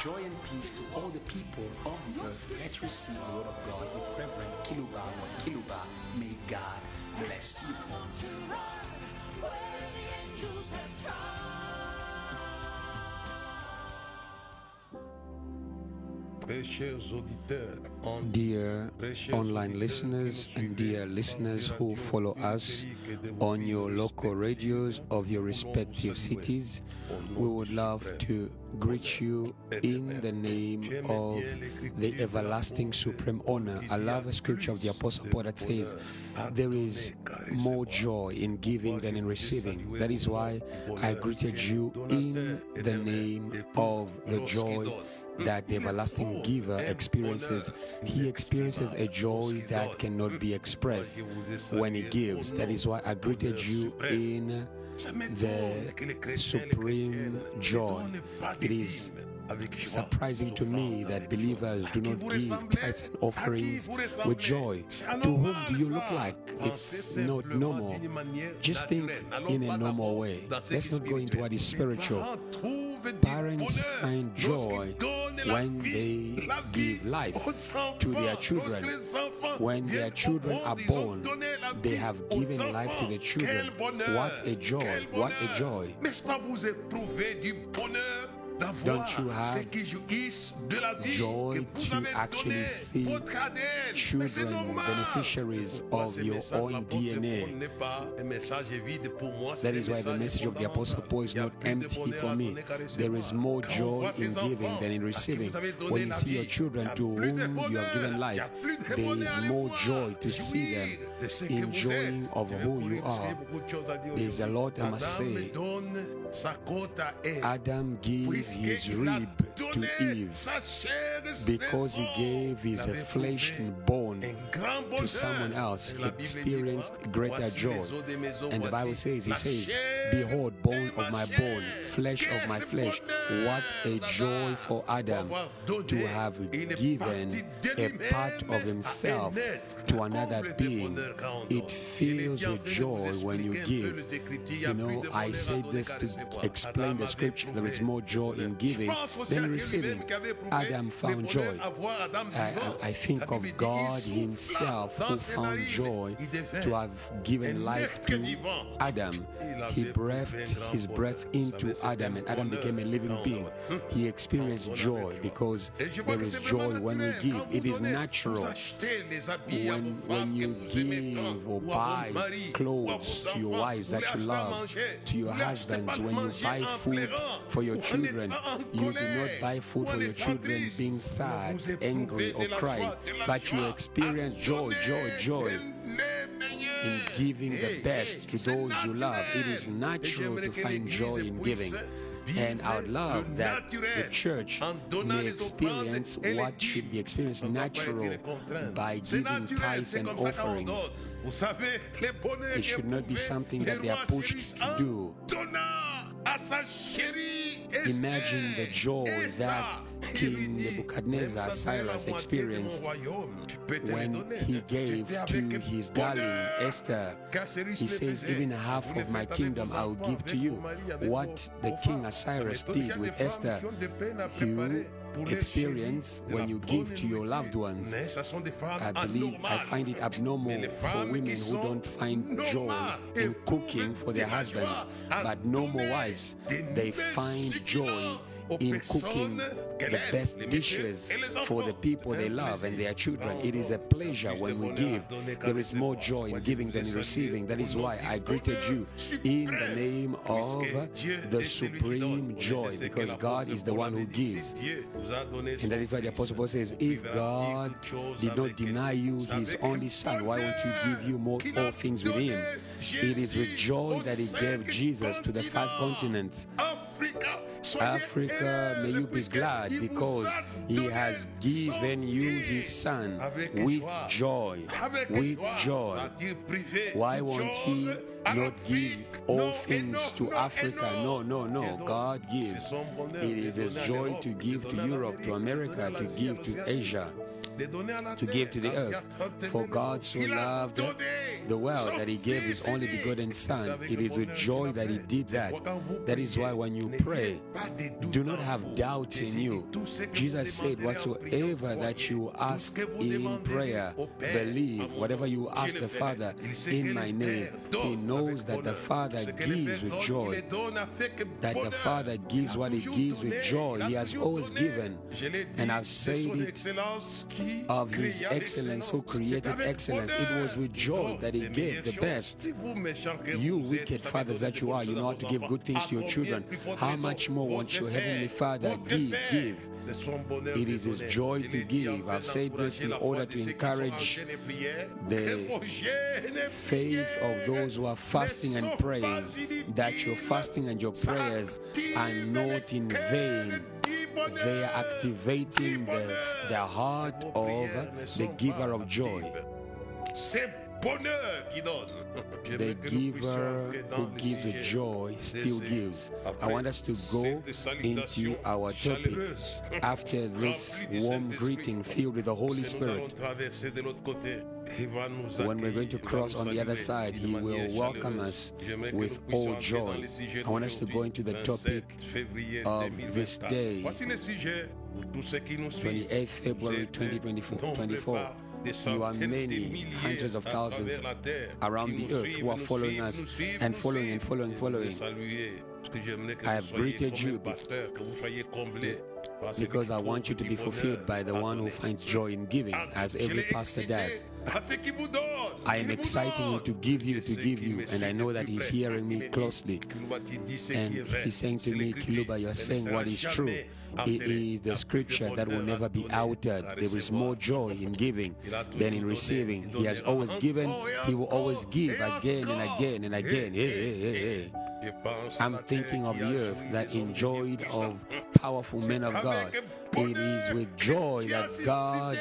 Joy and peace to all the people of the earth. Let's receive the word of God with Reverend Kiluba or Kiluba. May God bless you. Dear online listeners and dear listeners who follow us on your local radios of your respective cities, we would love to greet you in the name of the everlasting supreme honor. I love a scripture of the Apostle Paul that says, There is more joy in giving than in receiving. That is why I greeted you in the name of the joy that the everlasting giver experiences. He experiences a joy that cannot be expressed when he gives. That is why I greeted you in the supreme joy. It is surprising to me that believers do not give tithes and offerings with joy. To whom do you look like? It's not normal. Just think in a normal way. Let's not go into what is spiritual. Parents find joy when they give life to their children. When their children are born, they have given life to the children. What a joy! What a joy! Don't you have joy to actually see children beneficiaries of your own DNA? That is why the message of the Apostle Paul is not empty for me. There is more joy in giving than in receiving. When you see your children to whom you have given life, there is more joy to see them enjoying of who you are. There's a lot I must say. Adam gave his rib to Eve because he gave his flesh and bone to someone else. He experienced greater joy. And the Bible says, He says, Behold, bone of my bone, flesh of my flesh. What a joy for Adam to have given a part of himself to another being. It fills with joy when you give. You know, I say this to explain the scripture. There is more joy in giving than receiving. Adam found joy. I, I think of God Himself who found joy to have given life to Adam. He breathed His breath into Adam, and Adam became a living being. He experienced joy because there is joy when we give. It is natural when, when you give or buy clothes to your wives that you love, to your husbands, when you buy food for your children, you do not buy food for your children being sad, angry, or crying, but you experience joy, joy, joy in giving the best to those you love. It is natural to find joy in giving. And I would love that the church may experience what should be experienced natural by giving tithes and offerings. It should not be something that they are pushed to do. Imagine the joy that King Nebuchadnezzar Cyrus experienced when he gave to his darling Esther. He says, Even half of my kingdom I will give to you. What the king Cyrus did with Esther, you experience when you give to your loved ones. I believe I find it abnormal for women who don't find joy in cooking for their husbands, but normal wives, they find joy in cooking the best dishes for the people they love and their children. It is a pleasure when we give. There is more joy in giving than in receiving. That is why I greeted you in the name of the supreme joy because God is the one who gives. And that is why the Apostle Paul says, if God did not deny you his only son, why won't you give you more all things with him? It is with joy that he gave Jesus to the five continents. Africa, may you be glad because he has given you his son with joy. With joy. Why won't he not give all things to Africa. No, no, no. God gives. It is His joy to give to Europe, to America, to give to Asia to give to the earth. For God so loved the world that he gave his only begotten Son. It is with joy that he did that. That is why when you pray, do not have doubts in you. Jesus said, Whatsoever that you ask in prayer, believe. Whatever you ask the Father in my name, he knows that the Father gives with joy. That the Father gives what he gives with joy. He has always given. And I've said it of his excellence who created excellence. It was with joy that he gave the best. You wicked fathers that you are, you know how to give good things to your children. How much more won't your heavenly Father give, give? It is his joy to give. I've said this in order to encourage the faith of those who are fasting and praying, that your fasting and your prayers are not in vain they are activating the, the heart of the giver of joy. The giver who gives with joy still gives. I want us to go into our topic after this warm greeting filled with the Holy Spirit. When we're going to cross on the other side, He will welcome us with all joy. I want us to go into the topic of this day, 28th February 2024. 24. You are many, hundreds of thousands around the earth who are following us and following and following, following. I have greeted you because I want you to be fulfilled by the one who finds joy in giving, as every pastor does. I am exciting him to give you, to give you, and I know that he's hearing me closely. And he's saying to me, Kiluba, you're saying what is true. It is the scripture that will never be outed. There is more joy in giving than in receiving. He has always given, he will always give again and again and again. Hey, hey, hey, hey. I'm thinking of the earth that enjoyed of powerful men of God. It is with joy that God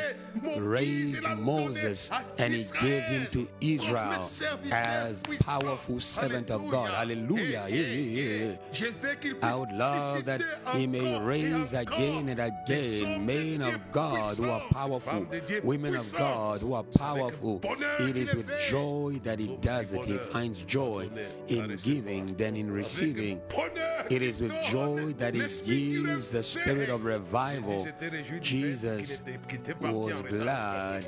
raised Moses and he gave him to Israel as powerful servant of God. Hallelujah. Yeah, yeah. I would love that he may raise again and again men of God who are powerful, women of God who are powerful. It is with joy that he does it. He finds joy in giving than in receiving. It is with joy that he gives the spirit of revival Jesus was glad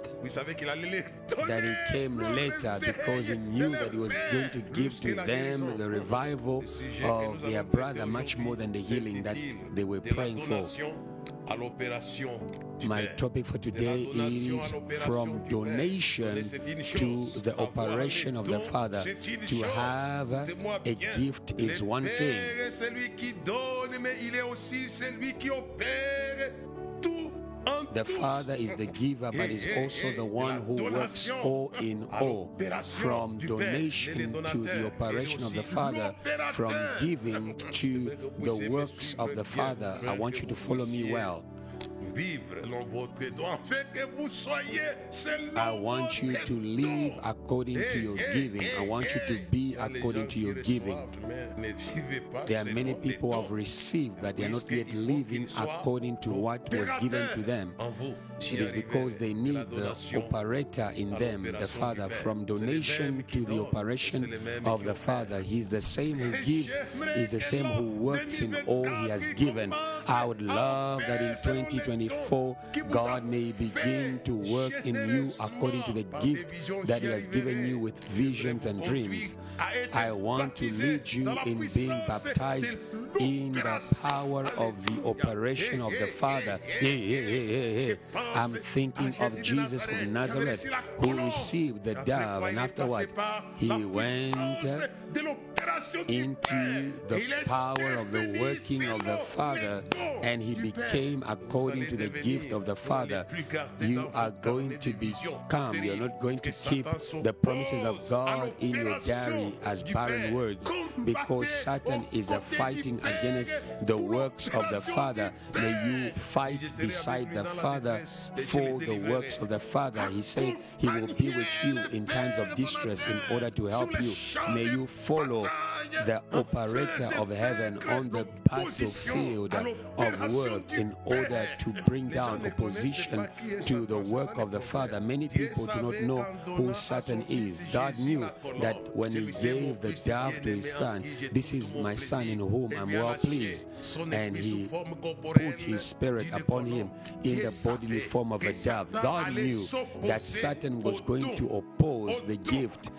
that he came later because he knew that he was going to give to them the revival of their brother much more than the healing that they were praying for. My topic for today is from donation to the operation of the Father. To have a gift is one thing. The Father is the giver, but is also the one who works all in all. From donation to the operation of the Father, from giving to the works of the Father. I want you to follow me well. I want you to live according to your giving. I want you to be according to your giving. There are many people who have received, but they are not yet living according to what was given to them. It is because they need the operator in them, the Father. From donation to the operation of the Father, He is the same who gives, is the same who works in all He has given. I would love that in 2024, God may begin to work in you according to the gift that He has given you with visions and dreams. I want to lead you in being baptized in the power of the operation of the Father. Hey, hey, hey, I'm thinking of Jesus of Nazareth who received the dove and afterward he went uh, into the power of the working of the Father, and he became according to the gift of the Father, you are going to become, you're not going to keep the promises of God in your diary as barren words because Satan is a fighting against the works of the Father. May you fight beside the Father for the works of the Father. He said he will be with you in times of distress in order to help you. May you follow the operator of heaven on the battlefield of work in order to bring down opposition to the work of the Father. Many people do not know who Satan is. God knew that when he gave the dove to his son, this is my son in whom I'm well pleased. And he put his spirit upon him in the bodily form of a dove. God knew that Satan was going to oppose the gift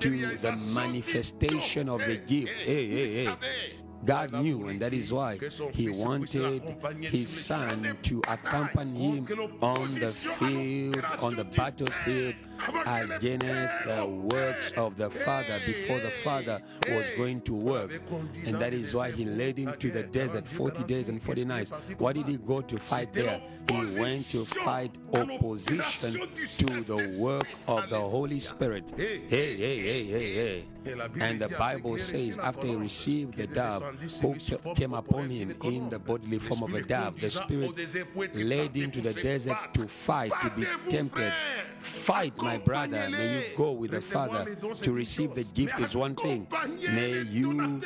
to the manifestation of the gift. Hey, hey, hey. God knew, and that is why He wanted His Son to accompany Him on the field, on the battlefield against the works of the Father before the Father was going to work. And that is why he led him to the desert 40 days and 40 nights. Why did he go to fight there? He went to fight opposition to the work of the Holy Spirit. Hey, hey, hey, hey, hey. And the Bible says, after he received the dove who came upon him in the bodily form of a dove, the Spirit led him to the desert to fight, to be tempted. Fight, my brother. May you go with the Father to receive the gift is one thing. May you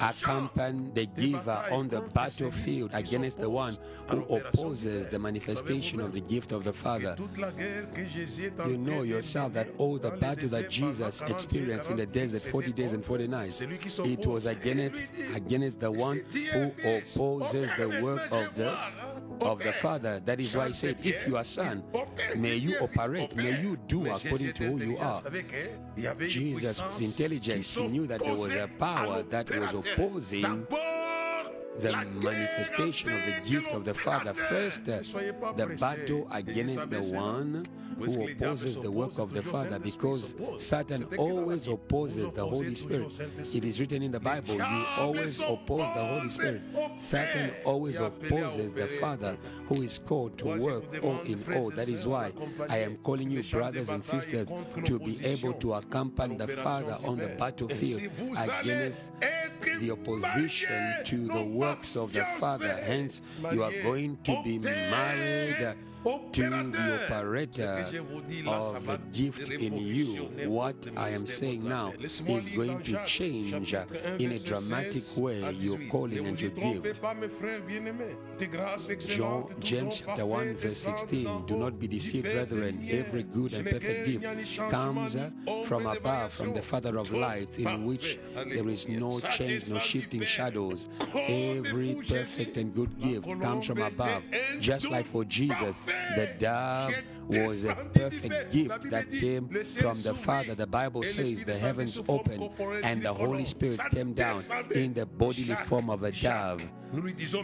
accompany the giver on the battlefield against the one who opposes the manifestation of the gift of the Father. You know yourself that all the battle that Jesus experienced in the desert 40 days and 40 nights, it was against against the one who opposes the work of the of the Father. That is why he said, If you are son, may you operate, may you do according to who you are. Jesus was intelligent. He knew that there was a power that was opposing the manifestation of the gift of the Father. First, uh, the battle against the one who opposes the work of the Father because Satan always opposes the Holy Spirit. It is written in the Bible, you always oppose the Holy Spirit. Satan always opposes the Father who is called to work all in all. That is why I am calling you, brothers and sisters, to be able to accompany the Father on the battlefield against the opposition to the works of the Father. Hence, you are going to be married to the operator. of the gift in you. What I am saying now is going to change in a dramatic way your calling and your gift. John, James chapter 1 verse 16 Do not be deceived, brethren. Every good and perfect gift comes from above, from the Father of lights, in which there is no change, no shifting shadows. Every perfect and good gift comes from above, just like for Jesus the dove was a perfect gift that came from the Father. The Bible says the heavens opened and the Holy Spirit came down in the bodily form of a dove.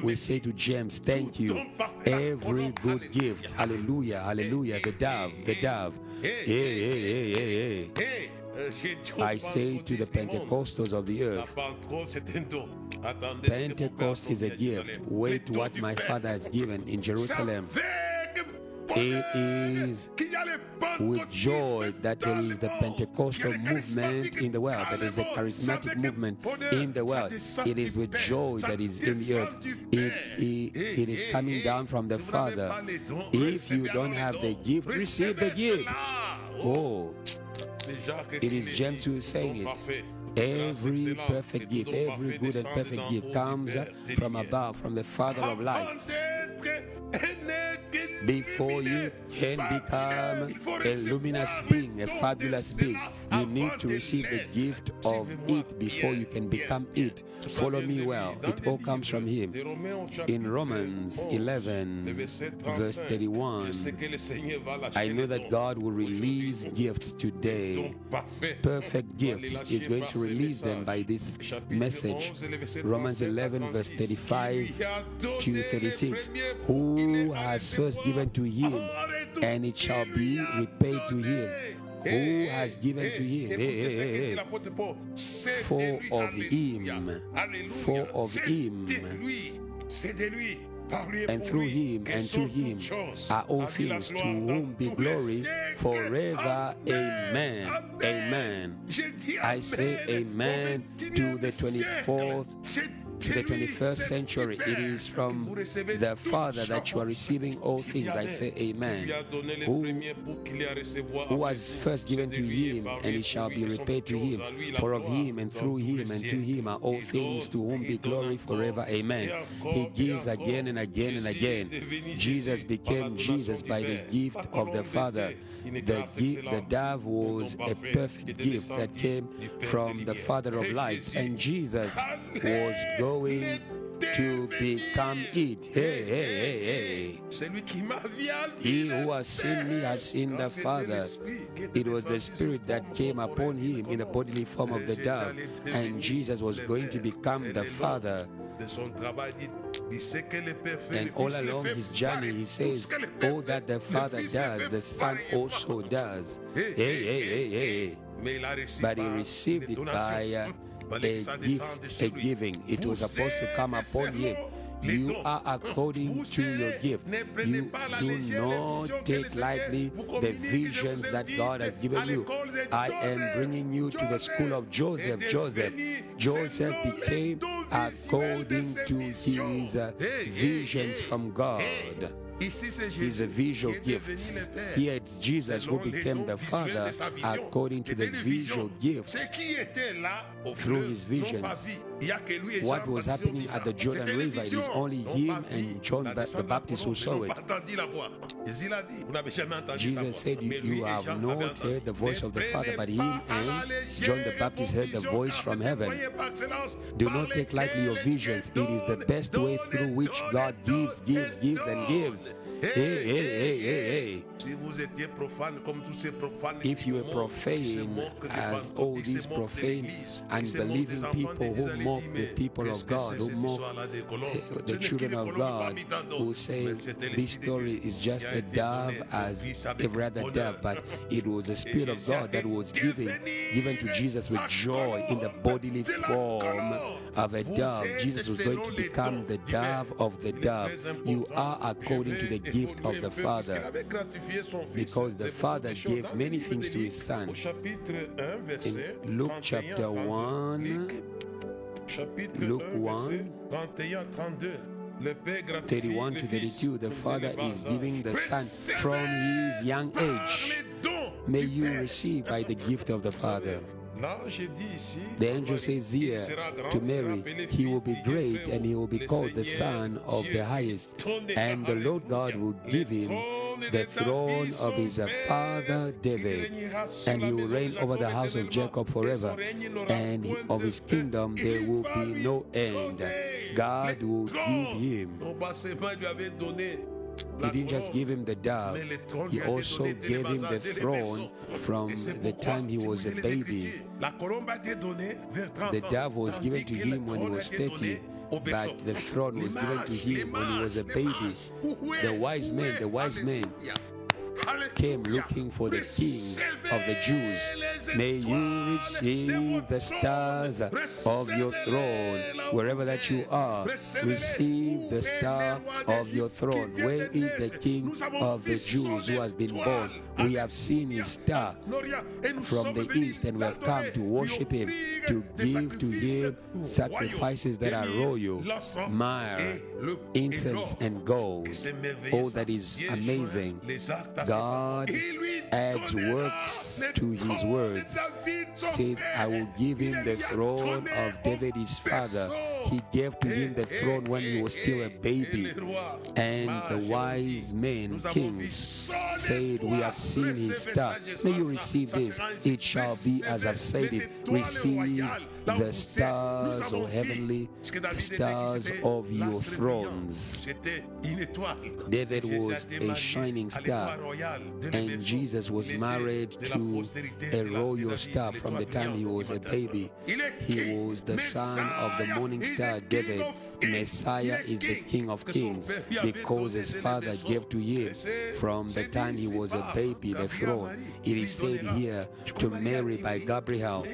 We say to James, Thank you. Every good gift, hallelujah, hallelujah, the dove, the dove. Hey, hey, hey, hey, hey. I say to the Pentecostals of the earth, Pentecost is a gift. Wait what my Father has given in Jerusalem. It is with joy that there is the Pentecostal movement in the world, that is a charismatic movement in the world. It is with joy that is in the earth. It, it, it is coming down from the Father. If you don't have the gift, receive the gift. Oh, it is James who is saying it. Every perfect gift, every good and perfect gift comes from above, from the Father of lights before you can become a luminous being, a fabulous being. You need to receive the gift of it before you can become it. Follow me well. It all comes from Him. In Romans 11, verse 31, I know that God will release gifts today. Perfect gifts. He's going to release them by this message. Romans 11, verse 35 to 36. Who has first given to Him, and it shall be repaid to Him who has given to him. Hey, hey, hey, of him, for of him, and through him and to him are all things, to whom be glory forever. Amen. Amen. I say amen to the 24th to the 21st century. It is from the Father that you are receiving all things. I say amen. Who, who was first given to him, and it shall be repaid to him. For of him and through him and to him are all things, to whom be glory forever. Amen. He gives again and again and again. Jesus became Jesus by the gift of the Father. The, gift, the dove was a perfect gift that came from the Father of lights, and Jesus was going to become it. Hey, hey, hey, hey. He who has seen me has seen the Father. It was the Spirit that came upon him in the bodily form of the dove, and Jesus was going to become the Father. And all along his journey, he says, All that the Father does, the Son also does. Hey, hey, hey, hey. But he received it by uh, a gift, a giving. It was supposed to come upon him. You are according to your gift. You do not take lightly the visions that God has given you. I am bringing you to the school of Joseph. Joseph, Joseph became according to his uh, visions from God. He's a visual gift. Here it's Jesus who became the Father according to the visual gift. Through his visions. What was happening at the Jordan River, it is only him and John the Baptist who saw it. Jesus said, you, you have not heard the voice of the Father, but him and John the Baptist heard the voice from heaven. Do not take lightly your visions. It is the best way through which God gives, gives, gives, and gives. Hey, hey, hey, hey, hey. If you are profane, as all these profane and believing people who mock the people of God, who mock the children of God, who say this story is just a dove as every other dove, but it was the Spirit of God that was given, given to Jesus with joy in the bodily form of a dove. Jesus was going to become the dove of the dove. You are according to the gift of the Father because the Father gave many things to his Son. In Luke chapter 1, Luke 1, 31 to 32, the Father is giving the Son from his young age. May you receive by the gift of the Father. The angel says here to Mary, He will be great and he will be called the Son of the Highest, and the Lord God will give him the throne of his father David, and he will reign over the house of Jacob forever, and of his kingdom there will be no end. God will give him he didn't just give him the dove, he also gave him the throne from the time he was a baby. The dove was given to him when he was 30 but the throne was given to him when he was a baby. The wise men, the wise men came looking for the king of the Jews. May you receive the stars of your throne wherever that you are. Receive the star of your throne. Where is the king of the Jews who has been born? We have seen his star from the east and we have come to worship him, to give to him sacrifices that are royal, myrrh, incense, and gold. All oh, that is amazing. God adds works to his words. Says, I will give him the throne of David his father. He gave to him the throne when he was still a baby. And the wise men, kings, said, We have seen his star. May you receive this. It shall be as I've said it. Receive the stars, O heavenly, the stars of your thrones. David was a shining star, and Jesus was married to a royal star from the time he was a baby. He was the son of the morning star, David. Messiah is the King of Kings because his father gave to him from the time he was a baby the throne. It is said here to Mary by Gabriel.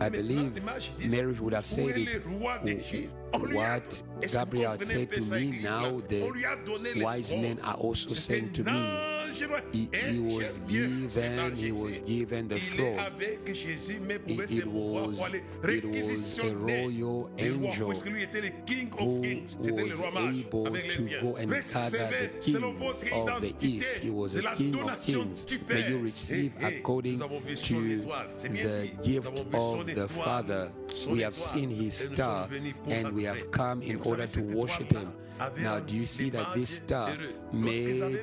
I believe Mary would have said it oh, what Gabriel said to me, now the wise men are also saying to me. He, he, was given he was given the throne. it, it, was it was a royal angel who was able to go and gather the kings of the east. He was a king of kings. May you receive according to the gift of the father. We have seen his star and we have come in order to worship him now, do you see that this star made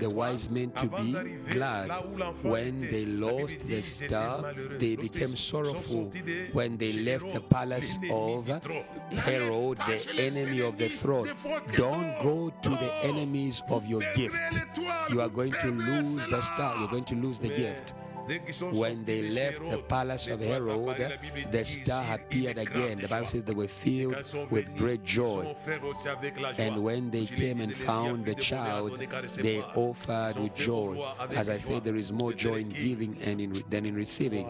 the wise men to be glad? When they lost the star, they became sorrowful. When they left the palace of Herod, the enemy of the throne, don't go to the enemies of your gift. You are going to lose the star, you're going to lose the gift. When they left the palace of Herod, the star appeared again. The Bible says they were filled with great joy. And when they came and found the child, they offered with joy. As I said, there is more joy in giving and in, than in receiving.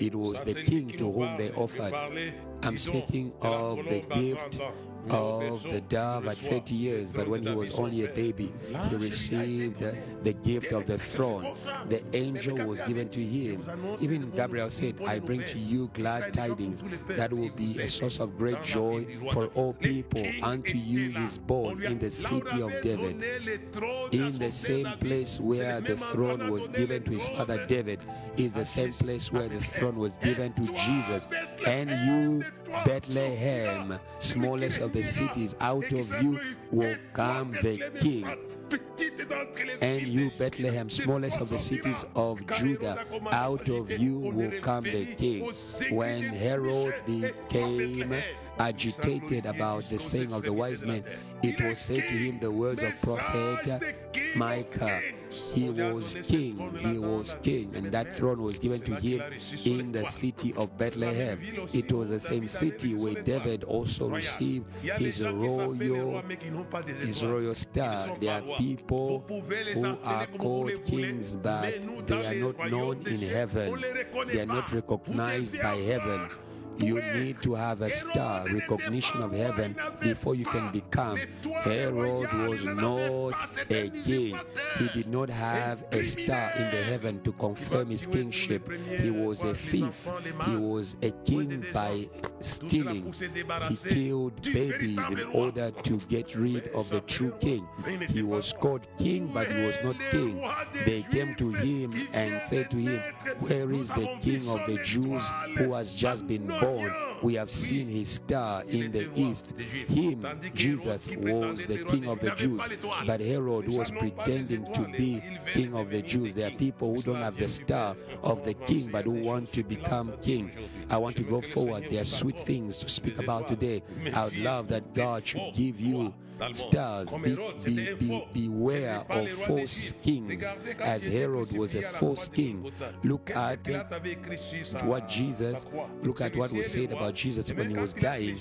It was the king to whom they offered. I'm speaking of the gift of the dove at 30 years, but when he was only a baby, he received the gift of the throne. The angel was given to him. Even Gabriel said, I bring to you glad tidings that will be a source of great joy for all people. Unto you is born in the city of David, in the same place where the throne was given to his father David, is the same place where the throne was given to Jesus. And you, Bethlehem, smallest of the cities, out of you will come the king. And you, Bethlehem, smallest of the cities of Judah, out of you will come the king. When Herod became agitated about the saying of the wise men, it was said to him the words of prophet Micah. He was king, he was king, and that throne was given to him in the city of Bethlehem. It was the same city where David also received his royal, his royal star. There are people who are called kings, but they are not known in heaven. They are not recognized by heaven you need to have a star recognition of heaven before you can become. Herod was not a king. He did not have a star in the heaven to confirm his kingship. He was a thief. He was a king by stealing. He killed babies in order to get rid of the true king. He was called king, but he was not king. They came to him and said to him, Where is the king of the Jews who has just been born? We have seen his star in the east. Him, Jesus, was the king of the Jews. But Herod was pretending to be king of the Jews. There are people who don't have the star of the king but who want to become king. I want to go forward. There are sweet things to speak about today. I would love that God should give you stars. Be, be, be, beware of false kings, as Herod was a false king. Look at what Jesus, look at what was said about Jesus when he was dying.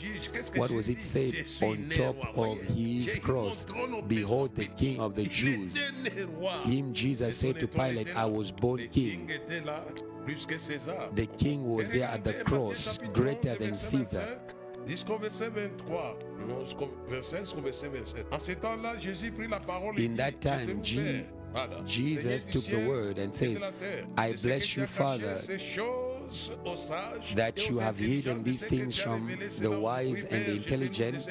What was it said on top of his cross? Behold, the King of the Jews. Him, Jesus said to Pilate, I was born king. The king was there at the cross, greater than Caesar. Jusqu'au verset 23. Non, verset jusqu'au verset 27. En ce temps-là, Jésus prit la parole In that time, G- Jesus took the word and says, I bless you, Father, that you have hidden these things from the wise and the intelligent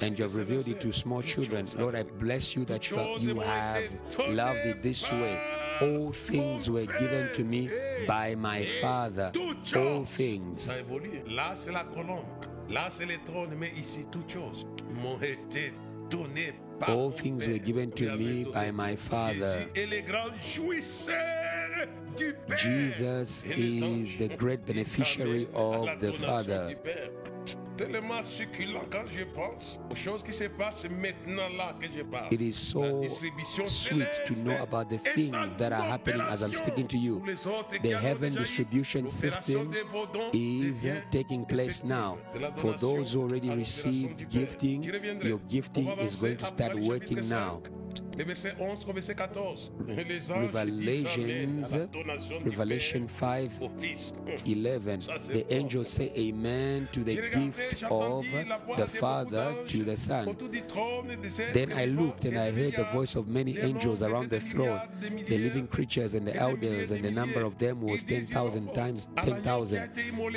and you have revealed it to small children. Lord, I bless you that you have, loved it this way. All things were given to me by my Father. All things. All things were given to me by my Father. Jesus is the great beneficiary of the Father tellement succulent quand je pense aux choses qui se passent maintenant là que je parle. It is so sweet to know about the things that are happening as I'm speaking to you. The heaven distribution system is uh, taking place now. For those who already received gifting, your gifting is going to start working now. Mm-hmm. Revelations, Revelation 5 11. The angels say amen to the gift of the Father to the Son. Then I looked and I heard the voice of many angels around the throne, the living creatures and the elders, and the number of them was 10,000 times 10,000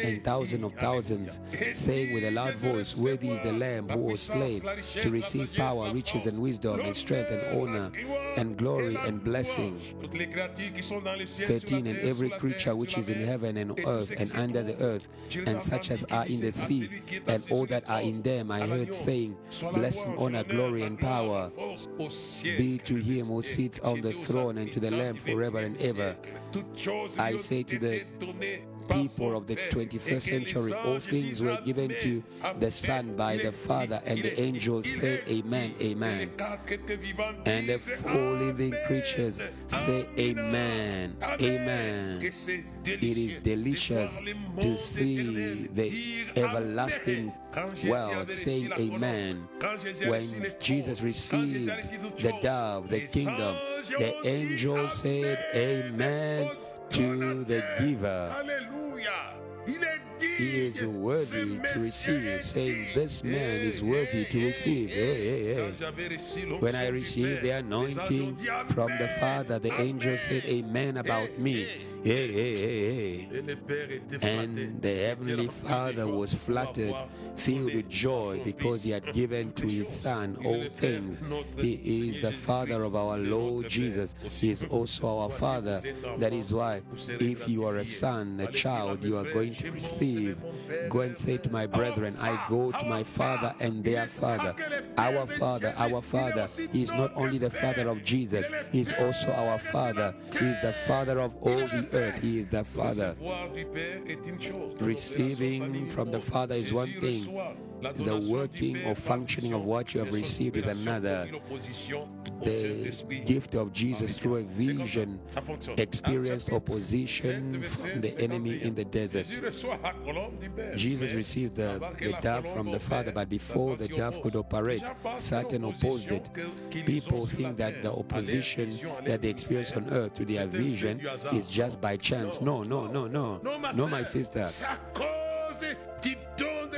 and thousand of thousands, saying with a loud voice, Worthy is the Lamb who was slain to receive power, riches, and wisdom, and strength, and honor, and glory, and blessing. 13. And every creature which is in heaven and earth and under the earth, and such as are in the sea, and all that are in them, I heard saying, Blessing, honor, glory, and power be to him who sits on the throne and to the Lamb forever and ever. I say to the people of the 21st century, all things were given to the Son by the Father, and the angels say, Amen, Amen. And the four living creatures say, Amen, Amen. It is delicious to see the everlasting world saying Amen. When Jesus received the dove, the kingdom, the angel said, Amen to the giver. He is worthy to receive, saying, This man is worthy to receive. Hey, hey, hey. When I received the anointing from the Father, the angel said, Amen about me. Hey, hey, hey. And the Heavenly Father was flattered, filled with joy because he had given to his Son all things. He is the Father of our Lord Jesus. He is also our Father. That is why, if you are a son, a child, you are going to receive. Go and say to my brethren, I go to my Father and their Father. Our Father, our Father. He is not only the Father of Jesus, He is also our Father. He is the Father of all the earth. He is the Father. Receiving from the Father is one thing, the working or functioning of what you have received is another. The gift of Jesus through a vision experienced opposition from the enemy in the desert. Jesus received the, the dove from the Father, but before the dove could operate, Satan opposed it. People think that the opposition that they experience on earth to their vision is just by chance. No, no, no, no. No, my sister.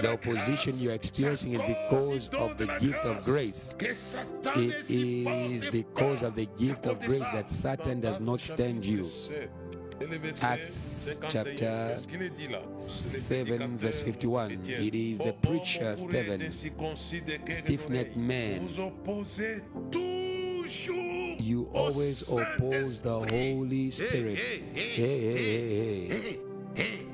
The opposition you're experiencing is because of the gift of grace. It is because of the gift of grace that Satan does not stand you. Acts chapter 7, verse 51. It is the preacher, Stephen, stiff necked man. You always oppose the Holy Spirit. Hey, hey, hey, hey.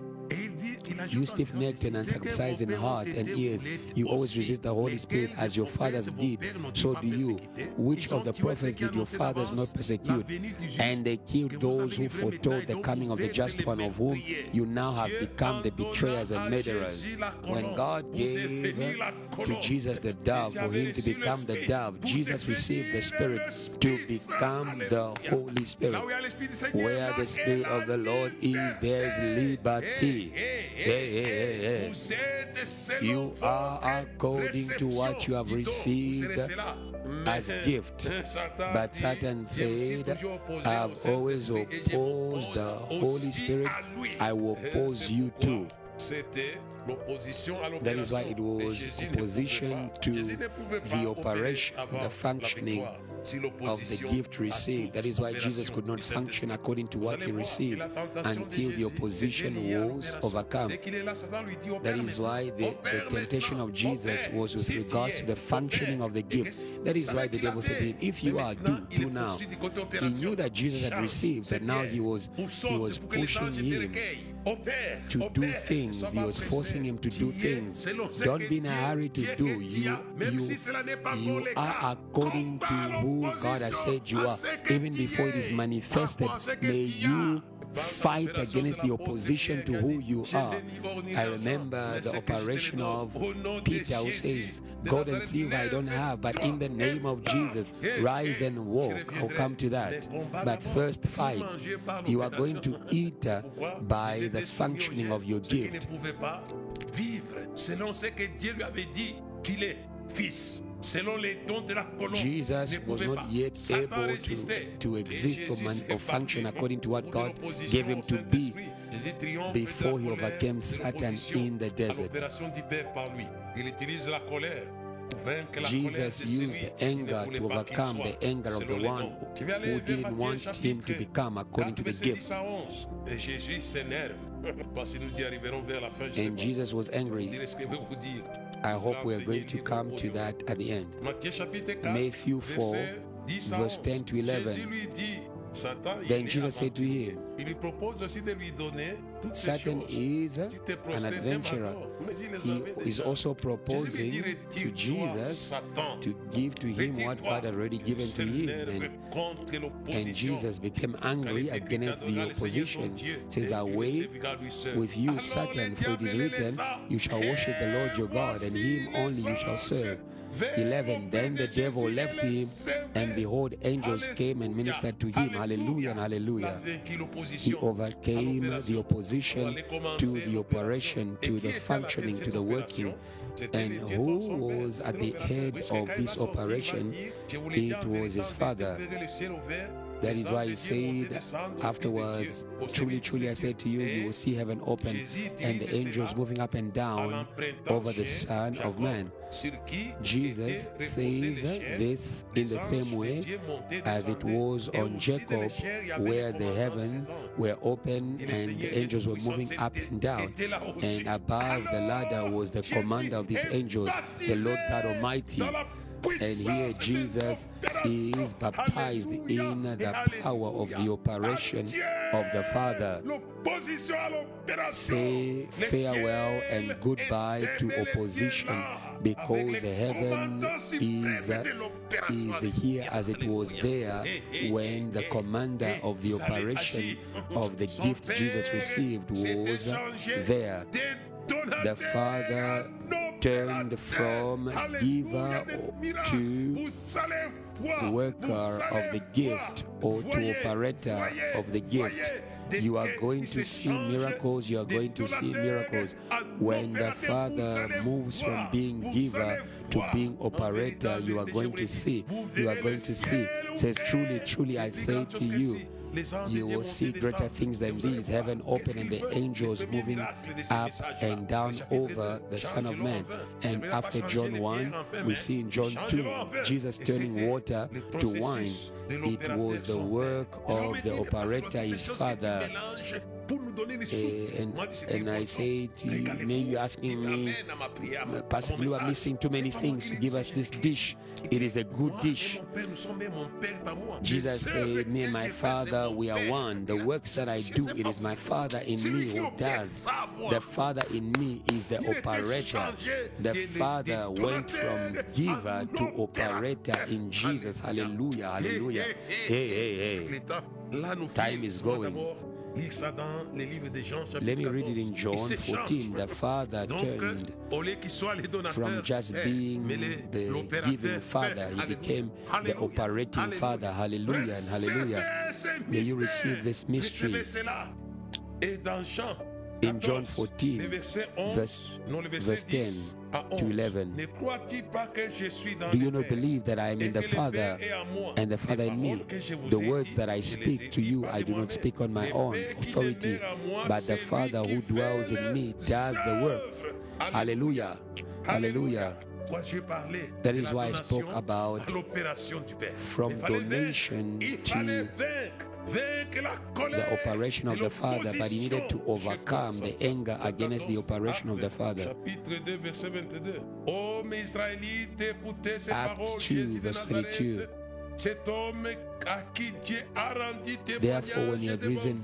You stiff necked and uncircumcised in heart and ears, you always resist the Holy Spirit as your fathers did. So do you. Which of the prophets did your fathers not persecute? And they killed those who foretold the coming of the just one, of whom you now have become the betrayers and murderers. When God gave to Jesus the dove for him to become the dove, Jesus received the Spirit to become the Holy Spirit. Where the Spirit of the Lord is, there is liberty. You are according to what you have received as gift. But Satan said, I have always opposed the Holy Spirit. I will oppose you too. That is why it was opposition to the operation, the functioning of the gift received. That is why Jesus could not function according to what he received until the opposition was overcome. That is why the, the temptation of Jesus was with regards to the functioning of the gift. That is why the devil said to him, If you are, do, do now. He knew that Jesus had received, but now he was he was pushing him to do things. He was forcing him to do things. Don't be in a hurry to do. You, you, you are according to who God has said you are. Even before it is manifested, may you fight against the opposition to who you are. I remember the operation of Peter who says, God and see I don't have, but in the name of Jesus, rise and walk. I'll come to that. But first, fight. You are going to eat uh, by the functioning of your gift. Jesus was not yet able to, to exist or, man, or function according to what God gave him to be before he overcame Satan in the desert. Jesus used anger to overcome the anger of the one who didn't want him to become according to the gift. And Jesus was angry. I hope we are going to come to that at the end. Matthew 4, verse 10 to 11. Then Jesus said to him, Satan is an adventurer. He is also proposing to Jesus to give to him what God already given to him. And, and Jesus became angry against the opposition. Says, Away with you, Satan, for it is written, You shall worship the Lord your God, and him only you shall serve. 11 Then the devil left him, and behold, angels came and ministered to him. Hallelujah and hallelujah. He overcame the opposition to the operation, to the functioning, to the working. And who was at the head of this operation? It was his father. That is why he said afterwards, Truly, truly, I say to you, you will see heaven open and the angels moving up and down over the Son of Man. Jesus says this in the same way as it was on Jacob, where the heavens were open and the angels were moving up and down. And above the ladder was the commander of these angels, the Lord God Almighty. And here Jesus is baptized in the power of the operation of the Father. Say farewell and goodbye to opposition because heaven is, is here as it was there when the commander of the operation of the gift Jesus received was there. The Father turned from giver to worker of the gift or to operator of the gift. You are going to see miracles, you are going to see miracles when the Father moves from being giver to being operator. You are going to see, you are going to see. Says, Truly, truly, I say to you, you will see greater things than these heaven open and the angels moving up and down over the Son of Man. And after John 1, we see in John 2 Jesus turning water to wine. It was the work of the operator, his father. Uh, and, and I say to you, maybe you're asking me, Pastor you are missing too many things to give us this dish. It is a good dish. Jesus said, Me and my Father, we are one. The works that I do, it is my Father in me who does. The Father in me is the operator. The Father went from giver to operator in Jesus. Hallelujah, hallelujah. Hey, hey, hey. Time is going. Let me read it in John 14. The Father turned from just being the giving Father, He became the operating Father. Hallelujah and hallelujah. May you receive this mystery in John 14, verse, verse 10 to 11. Do you not believe that I am in the Father and the Father in me? The words that I speak to you, I do not speak on my own authority, but the Father who dwells in me does the work. Hallelujah. Hallelujah. That is why I spoke about from donation to the operation of the Father, but he needed to overcome the anger against the operation of the Father. Acts 2, verse 22. Therefore, when he had risen,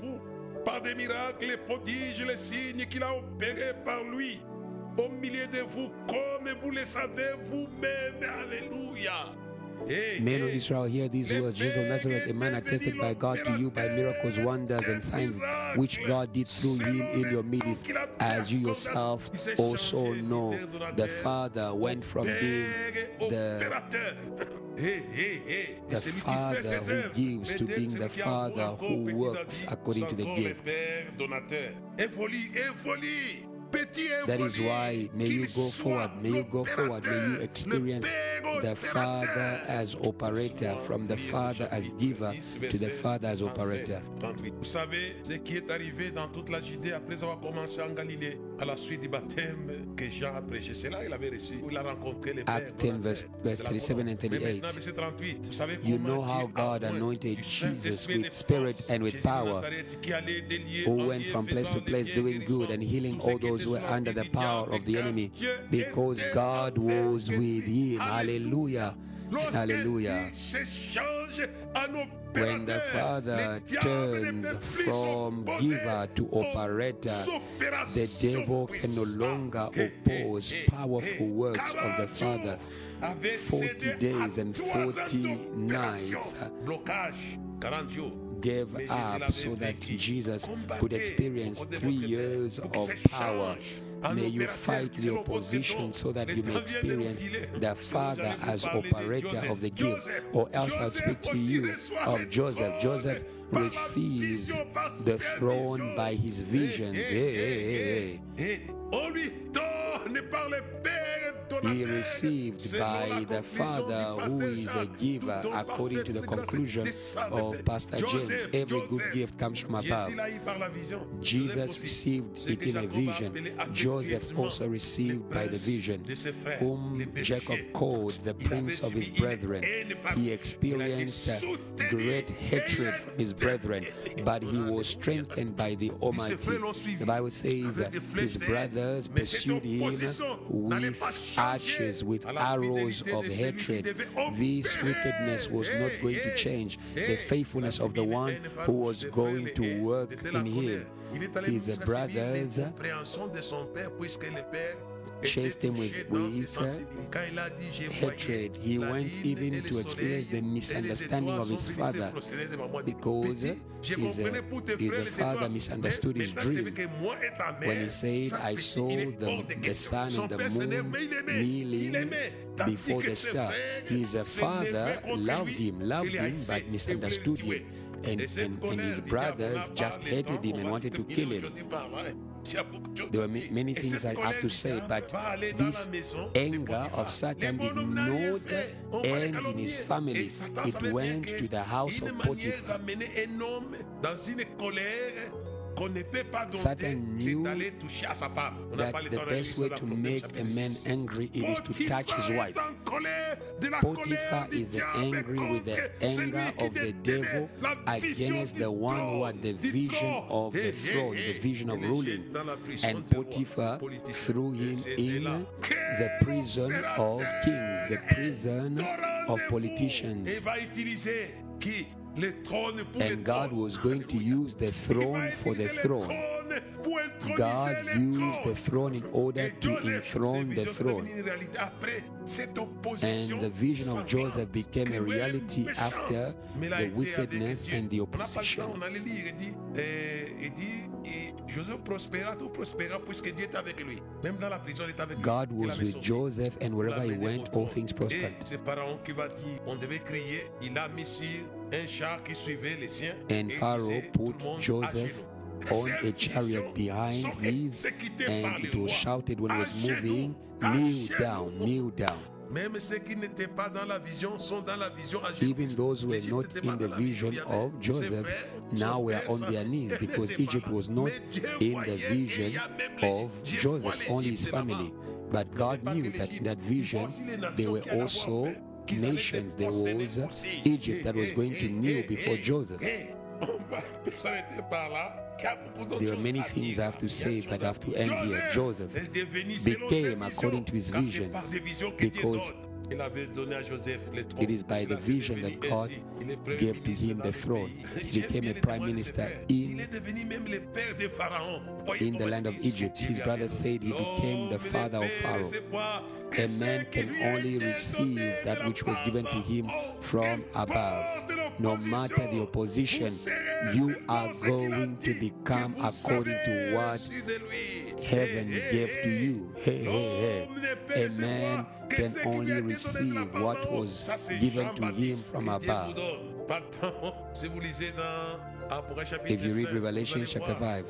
par des miracles, les prodiges, les signes qu'il a opérés par lui, au milieu de vous, comme vous le savez vous-même. Alléluia. Men of Israel, hear these words. Jesus of Nazareth, a man attested by God to you by miracles, wonders, and signs which God did through him in your midst, as you yourself also know. The Father went from being the the Father who gives to being the Father who works according to the gift. That is why may you go forward, may you go forward, may you experience the Father as operator, from the Father as giver to the Father as operator. À la suite du baptême que Jean. C'est là qu'il avait reçu, il a rencontré les Acts 10, verse, verse 37 and 38. verset 38. Vous savez You know how God anointed Jesus with spirit and with power, Nazareth, qui allait délier, who went from place to place doing good and healing all those who were under the power of the enemy because God was with him. Hallelujah. Hallelujah. Dieu s'échange en When the Father turns ne peut plus from giver to operator, the devil can no longer oppose Et- et- powerful works of the Father. 40 days and 40 nights uh, Blocage, 40 jours. gave up so that. Jesus could experience au côté de three years of power. May you fight the opposition so that you may temps viennent de experience the Father as operator of the gift. Or else I'll speak to you of Joseph. Joseph receives the throne by his visions. Et- Hey, hey, hey, et- et on lui donne par le Père He received by the Father who is a giver according to the parfait de grâce conclusion of Pastor James. Every good gift comes from above. Jésus l'a eu par la vision. Jesus received it in a vision. Joseph also received by the vision, whom. Jacob called the prince of his brethren. He Il a été experienced great hatred from his brethren, but he was strengthened by the Almighty. frères l'ont suivi The Bible says his brothers pursued him with arches, with arrows of de celui qui hatred. This wickedness was not going to Eh, change eh, the faithfulness of the one who was going to work in him. colère. Il est allé His brothers chased him with- with, hatred. He went even to experience the misunderstanding of his father because his, uh, his father misunderstood his dream. When he said, I saw the, the sun and the moon kneeling before the star. His father loved him, loved him, but misunderstood him. And, and, and his brothers just hated him and wanted to kill him. aujourd'hui par là. Il y a beaucoup de choses There were many things I have to say, but va aller dans this la maison de anger of Satan did bonhommes n'ont rien not fait. On va les end in his family. It went to the house of Potiphar. D'amener un homme dans une colère qu'on ne peut pas dompter, Satan c'est knew d'aller toucher à sa femme. On n'a that the best way to make a man angry it is to touch his wife. est en colère de la Potiphar is angry with the anger of the devil against the one who had the vision of the throne, the vision of ruling. jette dans la prison And Potiphar threw him in the prison of kings, the prison of politicians. And God was going to use the throne for the throne. Trône pour introniser God used the throne in order to enthrone the throne. devenues une réalité après cette opposition And the vision of Joseph became a reality after Mais il a the wickedness and the On n'a pas le opposition. temps, on allait lire, il dit, euh, il dit, et Joseph prospéra, tout prospéra puisque Dieu était avec lui. Même dans la prison, il était avec lui. God was with. Joseph, and wherever he went, all things prospered. Et c'est Pharaon qui va dire, on devait crier, il a mis sur un char qui suivait les siens. And Pharaoh put tout le monde à Joseph. On a chariot behind his, and it was shouted when he À was moving, Kneel down, kneel down. Even those who were not in the vision of Joseph now were on their knees because Egypt was not in the vision of Joseph, only his family. But God knew that in that vision there were also nations. There was Egypt that was going to kneel before Joseph. There are many things I have to say, but I have to end here. Joseph became according to his vision, because it is by the vision that God gave to him the throne. He became a prime minister in, in the land of Egypt. His brothers said he became the father of Pharaoh. A man can only receive that which was given to him from above. no matter the opposition, you are going to become according to what heaven gave to you. Hey, hey, hey. A man can only receive what was given to him from above. If you read Revelation chapter 5,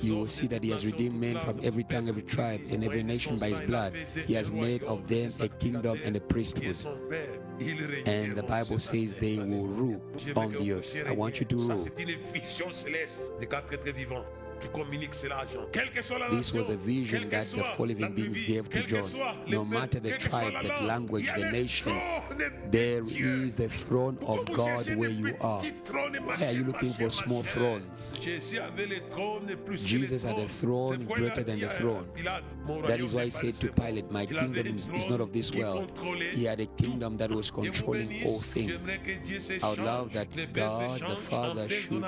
you will see that he has redeemed men from every tongue, every tribe, and every nation by his blood. He has made of them a kingdom and a priesthood. And the Bible says they will rule on the earth. I want you to rule. This was a vision that the four living beings gave to John. No matter the tribe, the language, the nation, there is the throne of God where you are. Why are you looking for small thrones? Jesus had a throne greater than the throne. That is why he said to Pilate, My kingdom is not of this world. He had a kingdom that was controlling all things. I would love that God the Father should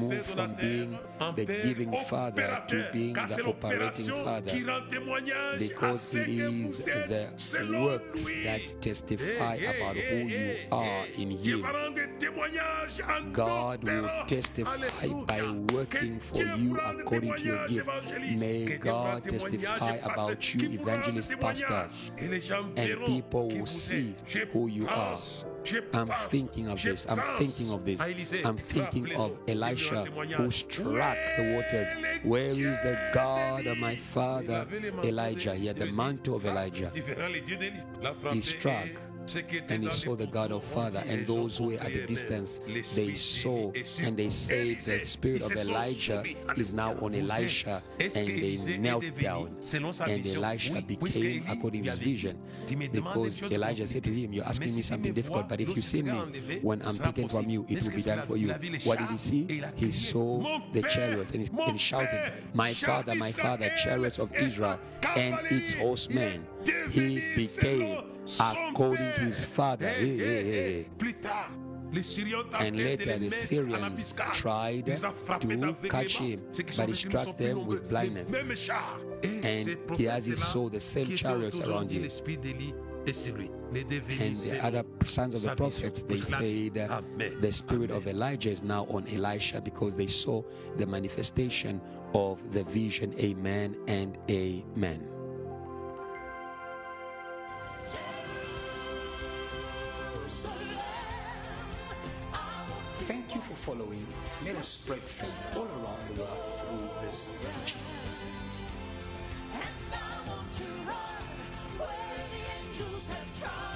move from being the giving father to being the operating father. Because it is the works that testify about who you are in Him. God will testify by working for you according to your gift. May God testify about you, evangelist, pastor, and people will see who you are. I'm thinking of this. I'm thinking of this. I'm thinking of Elisha who struck the waters. Where is the God of my father Elijah? He had the mantle of Elijah. He struck and he saw the God of Father, and those who were at a distance, they saw and they said the spirit of Elijah is now on Elisha, and they knelt down, and Elisha became according to his vision, because Elijah said to him, "You're asking me something difficult, but if you see me when I'm taken from you, it will be done for you." What did he see? He saw the chariots, and he, and he shouted, "My father, my father, chariots of Israel and its horsemen." He became according to his father. Hey, hey, hey. And later the Syrians tried to catch him, but he struck them with blindness. And Gehazi saw the same chariots around him. And the other sons of the prophets, they said uh, the spirit of Elijah is now on Elisha because they saw the manifestation of the vision. Amen and amen. following, let us spread faith all around the world through this teaching. And I want to run where the angels have tried.